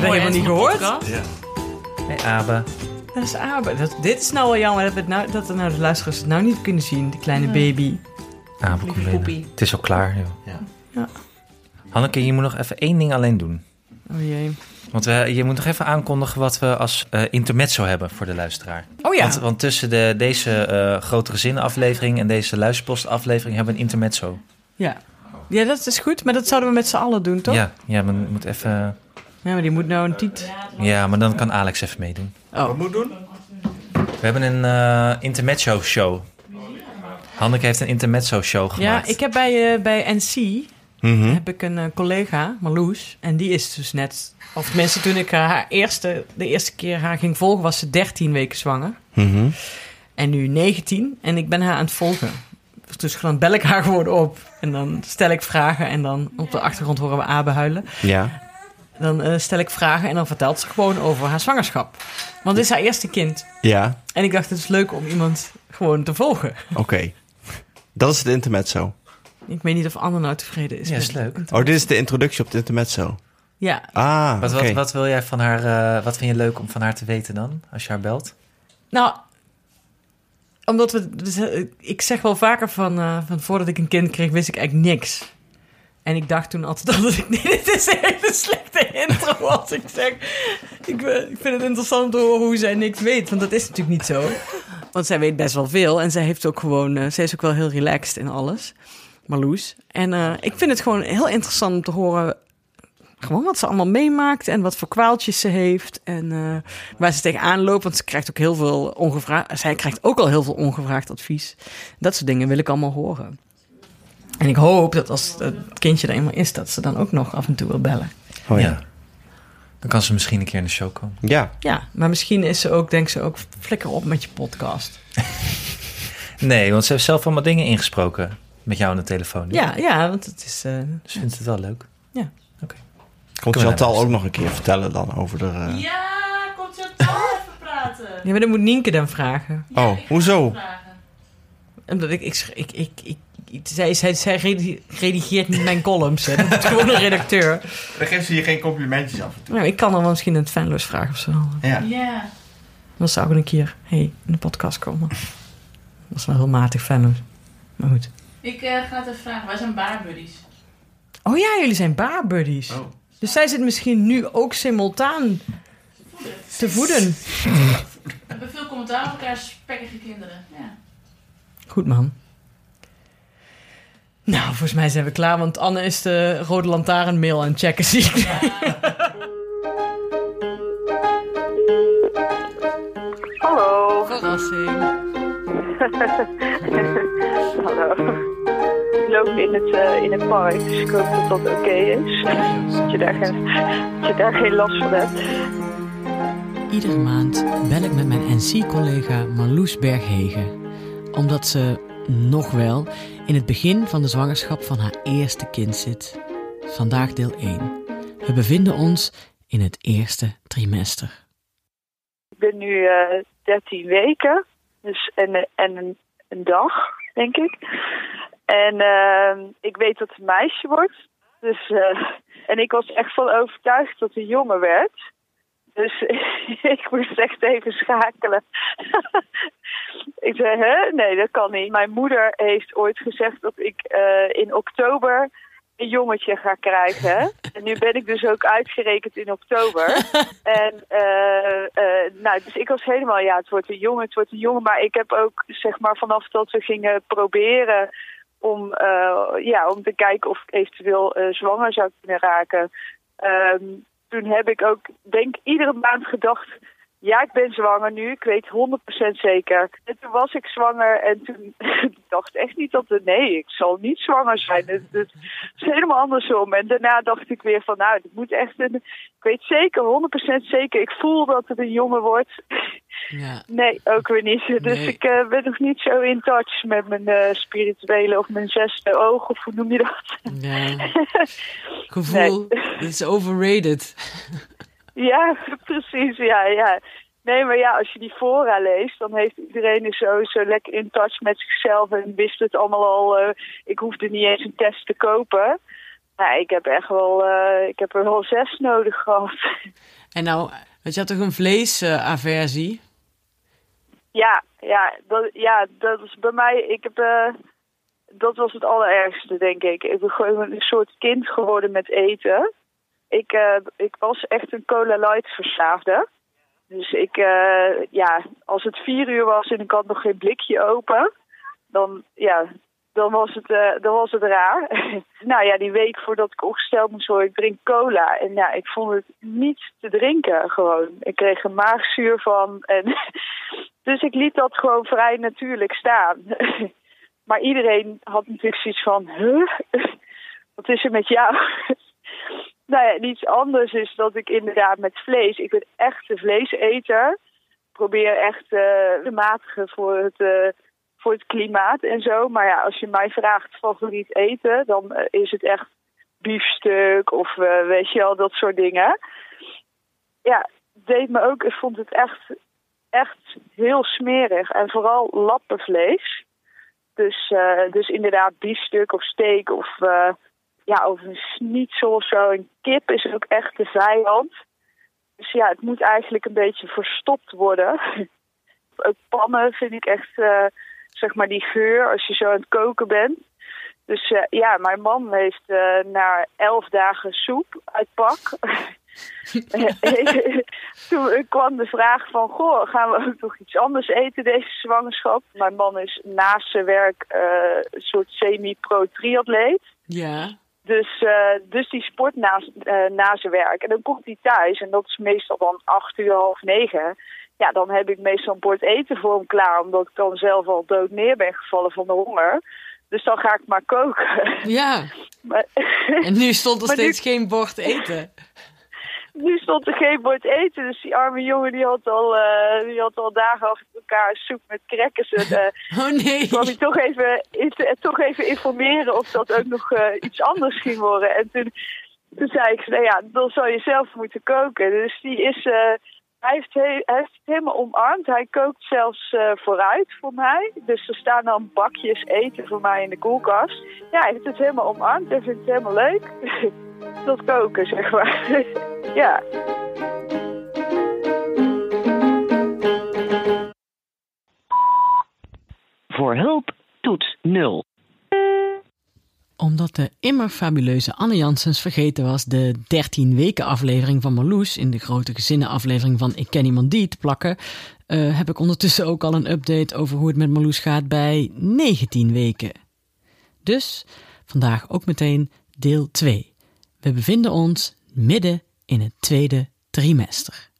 heb dat helemaal niet gehoord. Hey Abe. Dat is Abe. Dat, dit is nou wel jammer dat, we het nou, dat de, nou, de luisteraars het nou niet kunnen zien. Die kleine baby. Abe komt binnen. poepie. Het is al klaar, joh. Ja. Ja. Hanneke, je moet nog even één ding alleen doen. Oh jee. Want we, je moet nog even aankondigen wat we als eh, intermezzo hebben voor de luisteraar. Oh ja. Want, want tussen de, deze eh grotere aflevering en deze luisterpost aflevering hebben we een intermezzo. ja. Ja, dat is goed. Maar dat zouden we met z'n allen doen, toch? Ja, ja, maar je moet even... Ja, maar die moet nou een tiet. Ja, maar dan kan Alex even meedoen. Oh. Wat moet doen? We hebben een eh intermezzo show. Hanneke heeft een intermezzo show Ja, gemaakt. ik heb bij, eh, bij NC Mhm. heb ik een eh, collega, Marloes. En die is dus net... Of tenminste, toen ik haar eerste, de eerste keer haar ging volgen... was ze 13 weken zwanger. Mhm. En nu 19. En ik ben haar aan het volgen. Dus dan bel ik haar gewoon op. En dan stel ik vragen. En dan op de achtergrond horen we Abe huilen. Ja. Dan eh, stel ik vragen en dan vertelt ze gewoon over haar zwangerschap. Want het is haar eerste kind. Ja. En ik dacht, het is leuk om iemand gewoon te volgen. Oké. Dat is het intermezzo. Ik weet niet of Anne nou tevreden is. Ja, is leuk. Oh, dit is de introductie op het intermezzo. Ja, Ah, Wat, oké. wat, wat wil jij van haar... eh, wat vind je leuk om van haar te weten dan? Als je haar belt? nou... Omdat we... dus, eh, ik zeg wel vaker van, eh, van... Voordat ik een kind kreeg, wist ik eigenlijk niks. En ik dacht toen altijd dat ik... Dit is een hele slechte intro als ik zeg... Ik, ik vind het interessant te horen hoe zij niks weet. Want dat is natuurlijk niet zo. Want zij weet best wel veel. En zij heeft ook gewoon... eh, zij is ook wel heel relaxed in alles. Marloes. En eh, ik vind het gewoon heel interessant te horen... Gewoon wat ze allemaal meemaakt en wat voor kwaaltjes ze heeft. En eh, waar ze tegenaan loopt. Want ze krijgt ook heel veel ongevraagd... Zij krijgt ook al heel veel ongevraagd advies. Dat soort dingen wil ik allemaal horen. En ik hoop dat als het kindje er eenmaal is... dat ze dan ook nog af en toe wil bellen. Oh ja. Dan kan ze misschien een keer in de show komen. Ja. Ja, maar misschien is ze ook, denkt ze ook... flikker op met je podcast. Nee, want ze heeft zelf allemaal dingen ingesproken met jou aan de telefoon. Ja, ja, want het is... eh, Dus vindt het wel leuk. Komt Kunnen we Chantal naar ook nog een keer vertellen dan over de... eh, Ja, komt je toch even praten. ja, maar dan moet Nienke dan vragen. Oh, hoezo? vragen. Omdat ik, ik, ik, ik- zij, zij, zij redi- redigeert niet mijn columns. Hè. Dat is gewoon een redacteur. Dan geeft ze je geen complimentjes af en toe. Nou, ik kan dan wel misschien een fanloos vragen of zo. Ja. Ja. Dan zou ik een keer hey, in de podcast komen. Dat is wel heel matig fanloos. Maar goed. Ik eh, ga het even vragen. Wij zijn baarbuddies. Oh ja, jullie zijn baarbuddies. Oh. Dus zij zit misschien nu ook simultaan te voeden. We hebben veel commentaar op elkaar, spekkige kinderen. Ja. Goed man. Nou, volgens mij zijn we klaar, want Anne is de Rode Lantaarnmail aan het checken, zie ik. Hallo. Verrassing. Hallo. Ik loop in het, eh, in het park, dus ik hoop dat dat oké is. Dat je, daar geen, dat je daar geen last van hebt. Iedere maand bel ik met mijn NC-collega Marloes Berghegen. Omdat ze nog wel in het begin van de zwangerschap van haar eerste kind zit. Vandaag deel 1. We bevinden ons in het eerste trimester. Ik ben nu eh 13 weken, dus en, en een, dag, denk ik. En eh, ik weet dat het een meisje wordt. Dus, eh, en ik was echt van overtuigd dat het een jongen werd. Dus ik moest echt even schakelen. ik zei, hè? Nee, dat kan niet. Mijn moeder heeft ooit gezegd dat ik eh, in oktober een jongetje ga krijgen. En nu ben ik dus ook uitgerekend in oktober. En eh, eh, nou, dus ik was helemaal, ja, het wordt een jongen, het wordt een jongen. Maar ik heb ook, zeg maar, vanaf dat we gingen proberen om, ja, om te kijken of ik eventueel zwanger zou kunnen raken. Ehm, toen heb ik ook, denk iedere maand gedacht, ja, ik ben zwanger nu, ik weet 100% zeker. En toen was ik zwanger en toen ik dacht echt niet dat, het- nee, ik zal niet zwanger zijn. Het, het is helemaal andersom. En daarna dacht ik weer van, nou, het moet echt een, ik weet zeker, 100% zeker, ik voel dat het een jongen wordt. Ja. Nee, ook weer niet. Dus Nee. ik eh, ben nog niet zo in touch met mijn eh, spirituele of mijn zesde oog, of hoe noem je dat? ja. Gevoel, het is overrated. Ja, precies, ja, ja. Nee, maar ja, als je die fora leest, dan heeft iedereen zo, zo lekker in touch met zichzelf en wist het allemaal al. eh, ik hoefde niet eens een test te kopen. Ja, ik heb echt wel, eh, ik heb er wel zes nodig gehad. En nou, want je had toch een vleesaversie? Ja, ja, dat, ja, dat is bij mij. Ik heb, eh, dat was het allerergste, denk ik. Ik ben gewoon een soort kind geworden met eten. Ik, eh, ik was echt een Cola Light verslaafde. Dus ik, eh, ja, als het vier uur was en ik had nog geen blikje open, dan, ja, dan was het, eh, dan was het raar. nou ja, die week voordat ik opgesteld moest worden, ik drink cola. En ja, ik vond het niet te drinken gewoon. Ik kreeg een maagzuur van. En dus ik liet dat gewoon vrij natuurlijk staan. maar iedereen had natuurlijk zoiets van, huh? Wat is er met jou? Nou ja, niets anders is dat ik inderdaad met vlees, ik ben echt een vleeseter. Probeer echt eh, te matigen voor het, eh, voor het klimaat en zo. Maar ja, als je mij vraagt favoriet eten, dan eh, is het echt biefstuk of weet je wel, dat soort dingen. Ja, deed me ook, ik vond het echt, echt heel smerig. En vooral lappenvlees. Dus, dus inderdaad biefstuk of steak of, ja, of een schnitzel of zo. En kip is ook echt de vijand. Dus ja, het moet eigenlijk een beetje verstopt worden. ook pannen vind ik echt, eh, zeg maar, die geur als je zo aan het koken bent. Dus eh, ja, mijn man heeft eh, na elf dagen soep uit pak. Toen kwam de vraag van, goh, gaan we ook nog iets anders eten deze zwangerschap? Mijn man is naast zijn werk een soort semi-pro-triatleet. Ja. Dus, eh, dus die sport na, eh, na zijn werk. En dan komt hij thuis en dat is meestal dan acht uur, half negen. Ja, dan heb ik meestal een bord eten voor hem klaar, omdat ik dan zelf al dood neer ben gevallen van de honger. Dus dan ga ik maar koken. Ja. Maar, En nu stond er nu- steeds geen bord eten. Nu stond er geen bord eten, dus die arme jongen die had al, eh, die had al dagen achter elkaar soep met crackers. En, eh, Oh nee. kwam hij toch even, in- toch even informeren of dat ook nog eh, iets anders ging worden. En toen, toen zei ik, nou ja, dan zal je zelf moeten koken. Dus die is, eh, hij, heeft he- hij heeft het helemaal omarmd. Hij kookt zelfs eh, vooruit voor mij. Dus er staan dan bakjes eten voor mij in de koelkast. Ja, hij heeft het helemaal omarmd. Hij vindt het helemaal leuk. Dat koken, zeg maar. ja. Voor hulp toets 0. Omdat de immer fabuleuze Anne Janssens vergeten was de 13 weken aflevering van Marloes in de grote gezinnen aflevering van Ik ken iemand die te plakken, eh, heb ik ondertussen ook al een update over hoe het met Marloes gaat bij 19 weken. Dus vandaag ook meteen deel 2. We bevinden ons midden in het tweede trimester.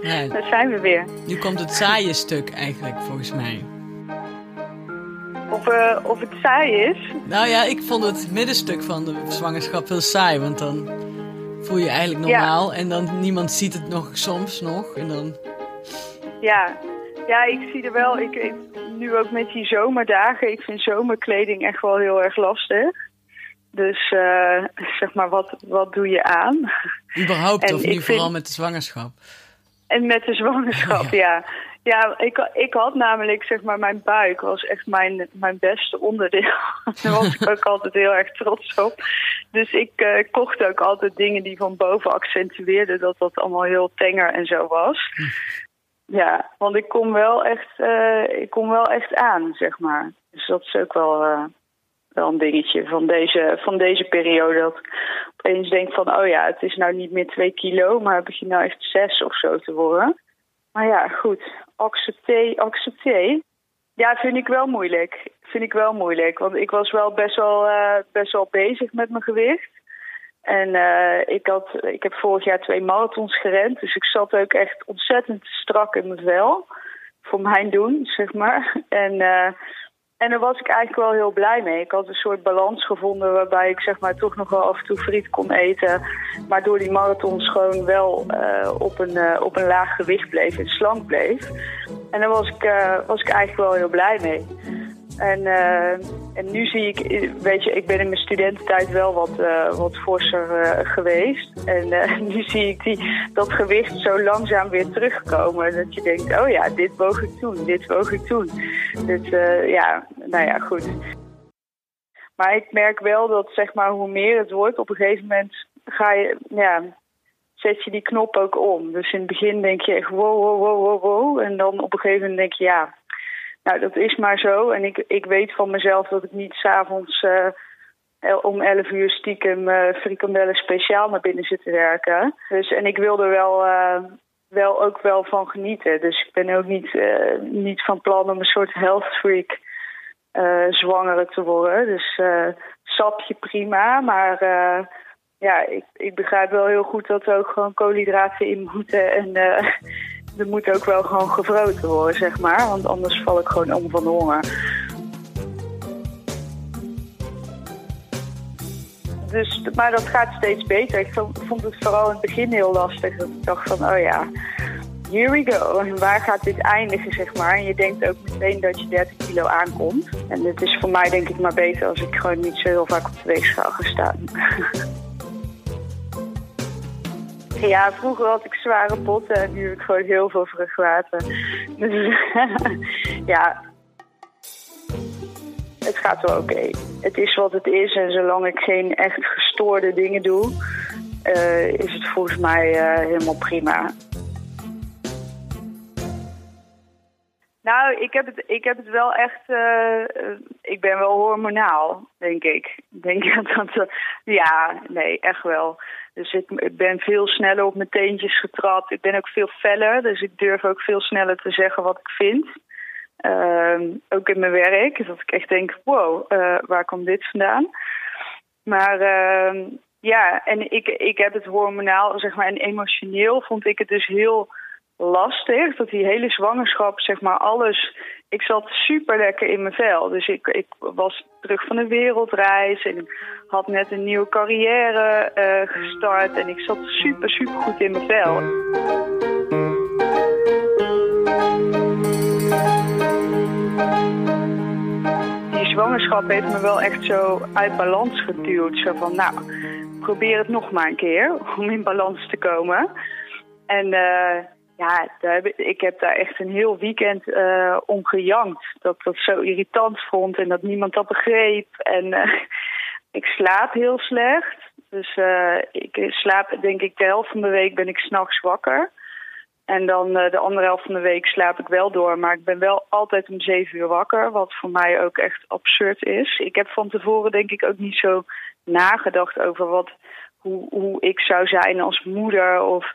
Ja, Daar zijn we weer. nu komt het saaie stuk eigenlijk, volgens mij. Of, eh, of het saai is. Nou ja, ik vond het middenstuk van de zwangerschap heel saai. Want dan voel je eigenlijk Ja. normaal. En dan niemand ziet het nog soms nog. En dan... Ja, ja ik zie er wel. Ik, ik, nu ook met die zomerdagen. Ik vind zomerkleding echt wel heel erg lastig. Dus eh, zeg maar, wat, wat doe je aan? Überhaupt, En of nu vind- vooral met de zwangerschap. En met de zwangerschap, ja. Ja, ik, ik had namelijk, zeg maar, mijn buik was echt mijn, mijn beste onderdeel. Daar was ik ook altijd heel erg trots op. Dus ik eh, kocht ook altijd dingen die van boven accentueerden dat dat allemaal heel tenger en zo was. Ja, want ik kom wel echt, eh, ik kom wel echt aan, zeg maar. Dus dat is ook wel, eh, wel een dingetje van deze, van deze periode. Dat ik opeens denk van, oh ja, het is nou niet meer twee kilo, maar begin nou echt zes of zo te worden. Maar ja, goed. Accepteer, accepteer. Ja, vind ik wel moeilijk. Vind ik wel moeilijk. Want ik was wel best wel, eh, best wel bezig met mijn gewicht. En eh, ik, had, ik heb vorig jaar twee marathons gerend. Dus ik zat ook echt ontzettend strak in mijn vel. Voor mijn doen, zeg maar. En, eh, en daar was ik eigenlijk wel heel blij mee. Ik had een soort balans gevonden waarbij ik zeg maar toch nog wel af en toe friet kon eten. Maar door die marathons gewoon wel eh, op, een, op een laag gewicht bleef en slank bleef. En daar was ik, was ik eigenlijk wel heel blij mee. En, eh, en nu zie ik, weet je, ik ben in mijn studententijd wel wat, eh, wat forser eh, geweest. En nu zie ik die, dat gewicht zo langzaam weer terugkomen. Dat je denkt, oh ja, dit woog ik toen, dit woog ik toen. Dus ja, nou ja, goed. Maar ik merk wel dat zeg maar, hoe meer het wordt, op een gegeven moment ga je, ja, zet je die knop ook om. Dus in het begin denk je echt wow, wow, wow, wow, wow. En dan op een gegeven moment denk je, ja, nou dat is maar zo. En ik, ik weet van mezelf dat ik niet s'avonds uh, om 11 uur stiekem uh, frikandellen speciaal naar binnen zit te werken. Dus, en ik wil er wel, uh, wel ook wel van genieten. Dus ik ben ook niet, niet van plan om een soort health freak zwangere te worden. Dus sapje prima, maar ja, ik, ik begrijp wel heel goed dat er ook gewoon koolhydraten in moeten. En er moet ook wel gewoon gevroten worden, zeg maar. Want anders val ik gewoon om van de honger. Dus, maar dat gaat steeds beter. Ik vond het vooral in het begin heel lastig. Dat ik dacht van, oh ja, here we go. En waar gaat dit eindigen, zeg maar. En je denkt ook meteen dat je 30 kilo aankomt. En het is voor mij denk ik maar beter als ik gewoon niet zo heel vaak op de weegschaal ga staan. Ja, vroeger had ik zware botten en nu heb ik gewoon heel veel vruchtwater. Dus ja, het gaat wel oké. Het is wat het is en zolang ik geen echt gestoorde dingen doe, uh, is het volgens mij uh, helemaal prima. Nou, ik heb het, ik heb het wel echt. Uh, ik ben wel hormonaal, denk ik. Denk dat dat. ja, nee, echt wel. Dus ik ben veel sneller op mijn teentjes getrapt. Ik ben ook veel feller, dus ik durf ook veel sneller te zeggen wat ik vind. Uh, ook in mijn werk, dat ik echt denk, wow, uh, waar komt dit vandaan? Maar uh, ja, en ik, ik heb het hormonaal, zeg maar, en emotioneel vond ik het dus heel lastig. Dat die hele zwangerschap, zeg maar, alles. Ik zat super lekker in mijn vel. Dus ik, ik was terug van een wereldreis en had net een nieuwe carrière uh, gestart. En ik zat super, super goed in mijn vel. Die zwangerschap heeft me wel echt zo uit balans geduwd. Zo van, nou, probeer het nog maar een keer om in balans te komen. En uh, ja, ik, heb daar echt een heel weekend uh, om gejankt. Dat ik dat zo irritant vond en dat niemand dat begreep. En uh, ik slaap heel slecht. Dus uh, ik slaap, denk ik, de helft van de week ben ik s'nachts wakker. En dan de andere helft van de week slaap ik wel door. Maar ik ben wel altijd om zeven uur wakker. Wat voor mij ook echt absurd is. Ik heb van tevoren denk ik ook niet zo nagedacht over wat, hoe, hoe ik zou zijn als moeder. Of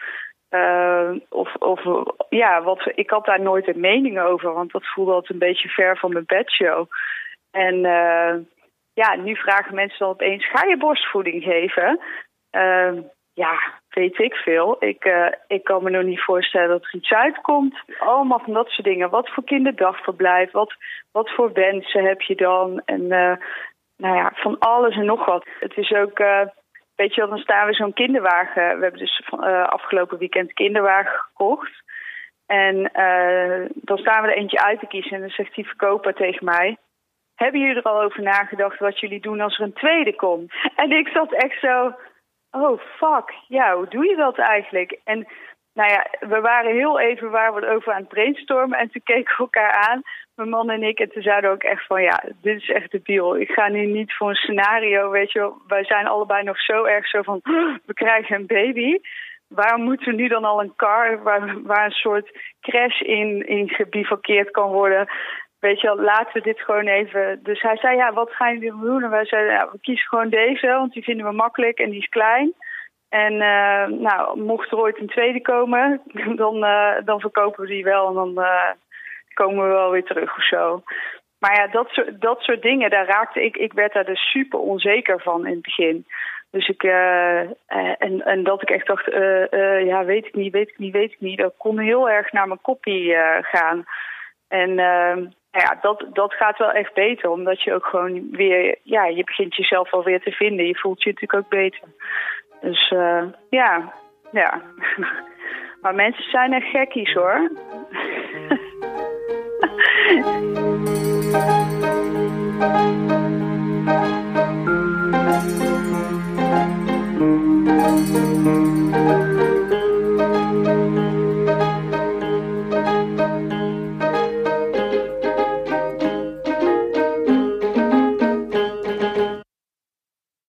uh, of, of ja, wat, ik had daar nooit een mening over, want dat voelde altijd een beetje ver van mijn bedshow. En uh, ja, nu vragen mensen dan opeens: ga je borstvoeding geven? Uh, ja, weet ik veel. Ik, ik kan me nog niet voorstellen dat er iets uitkomt. Allemaal van dat soort dingen. Wat voor kinderdagverblijf? Wat, wat voor wensen heb je dan? En nou ja, van alles en nog wat. Het is ook Weet je wel, dan staan we zo'n kinderwagen. We hebben dus uh, afgelopen weekend kinderwagen gekocht. En uh, dan staan we er eentje uit te kiezen. En dan zegt die verkoper tegen mij... Hebben jullie er al over nagedacht wat jullie doen als er een tweede komt? En ik zat echt zo... Oh, fuck. Ja, hoe doe je dat eigenlijk? En nou ja, we waren heel even waar we over aan het brainstormen. En toen keken we elkaar aan, mijn man en ik. En toen zeiden we ook echt van, ja, dit is echt de deal. Ik ga nu niet voor een scenario, weet je wel. Wij zijn allebei nog zo erg zo van, we krijgen een baby. Waarom moeten we nu dan al een car waar, waar een soort crash in, in gebivakkeerd kan worden? Weet je laten we dit gewoon even... Dus hij zei, ja, wat gaan jullie doen? En wij zeiden, ja, we kiezen gewoon deze, want die vinden we makkelijk en die is klein. En uh, nou, mocht er ooit een tweede komen, dan, uh, dan verkopen we die wel en dan uh, komen we wel weer terug of zo. Maar ja, dat soort, dat soort dingen, daar raakte ik, ik werd daar dus super onzeker van in het begin. Dus ik, en, en dat ik echt dacht, ja, weet ik niet, weet ik niet, weet ik niet. Dat kon heel erg naar mijn koppie gaan. En ja, dat, dat gaat wel echt beter, omdat je ook gewoon weer, ja, je begint jezelf alweer te vinden. Je voelt je natuurlijk ook beter. Dus uh, ja, ja. maar mensen zijn echt gekkies hoor.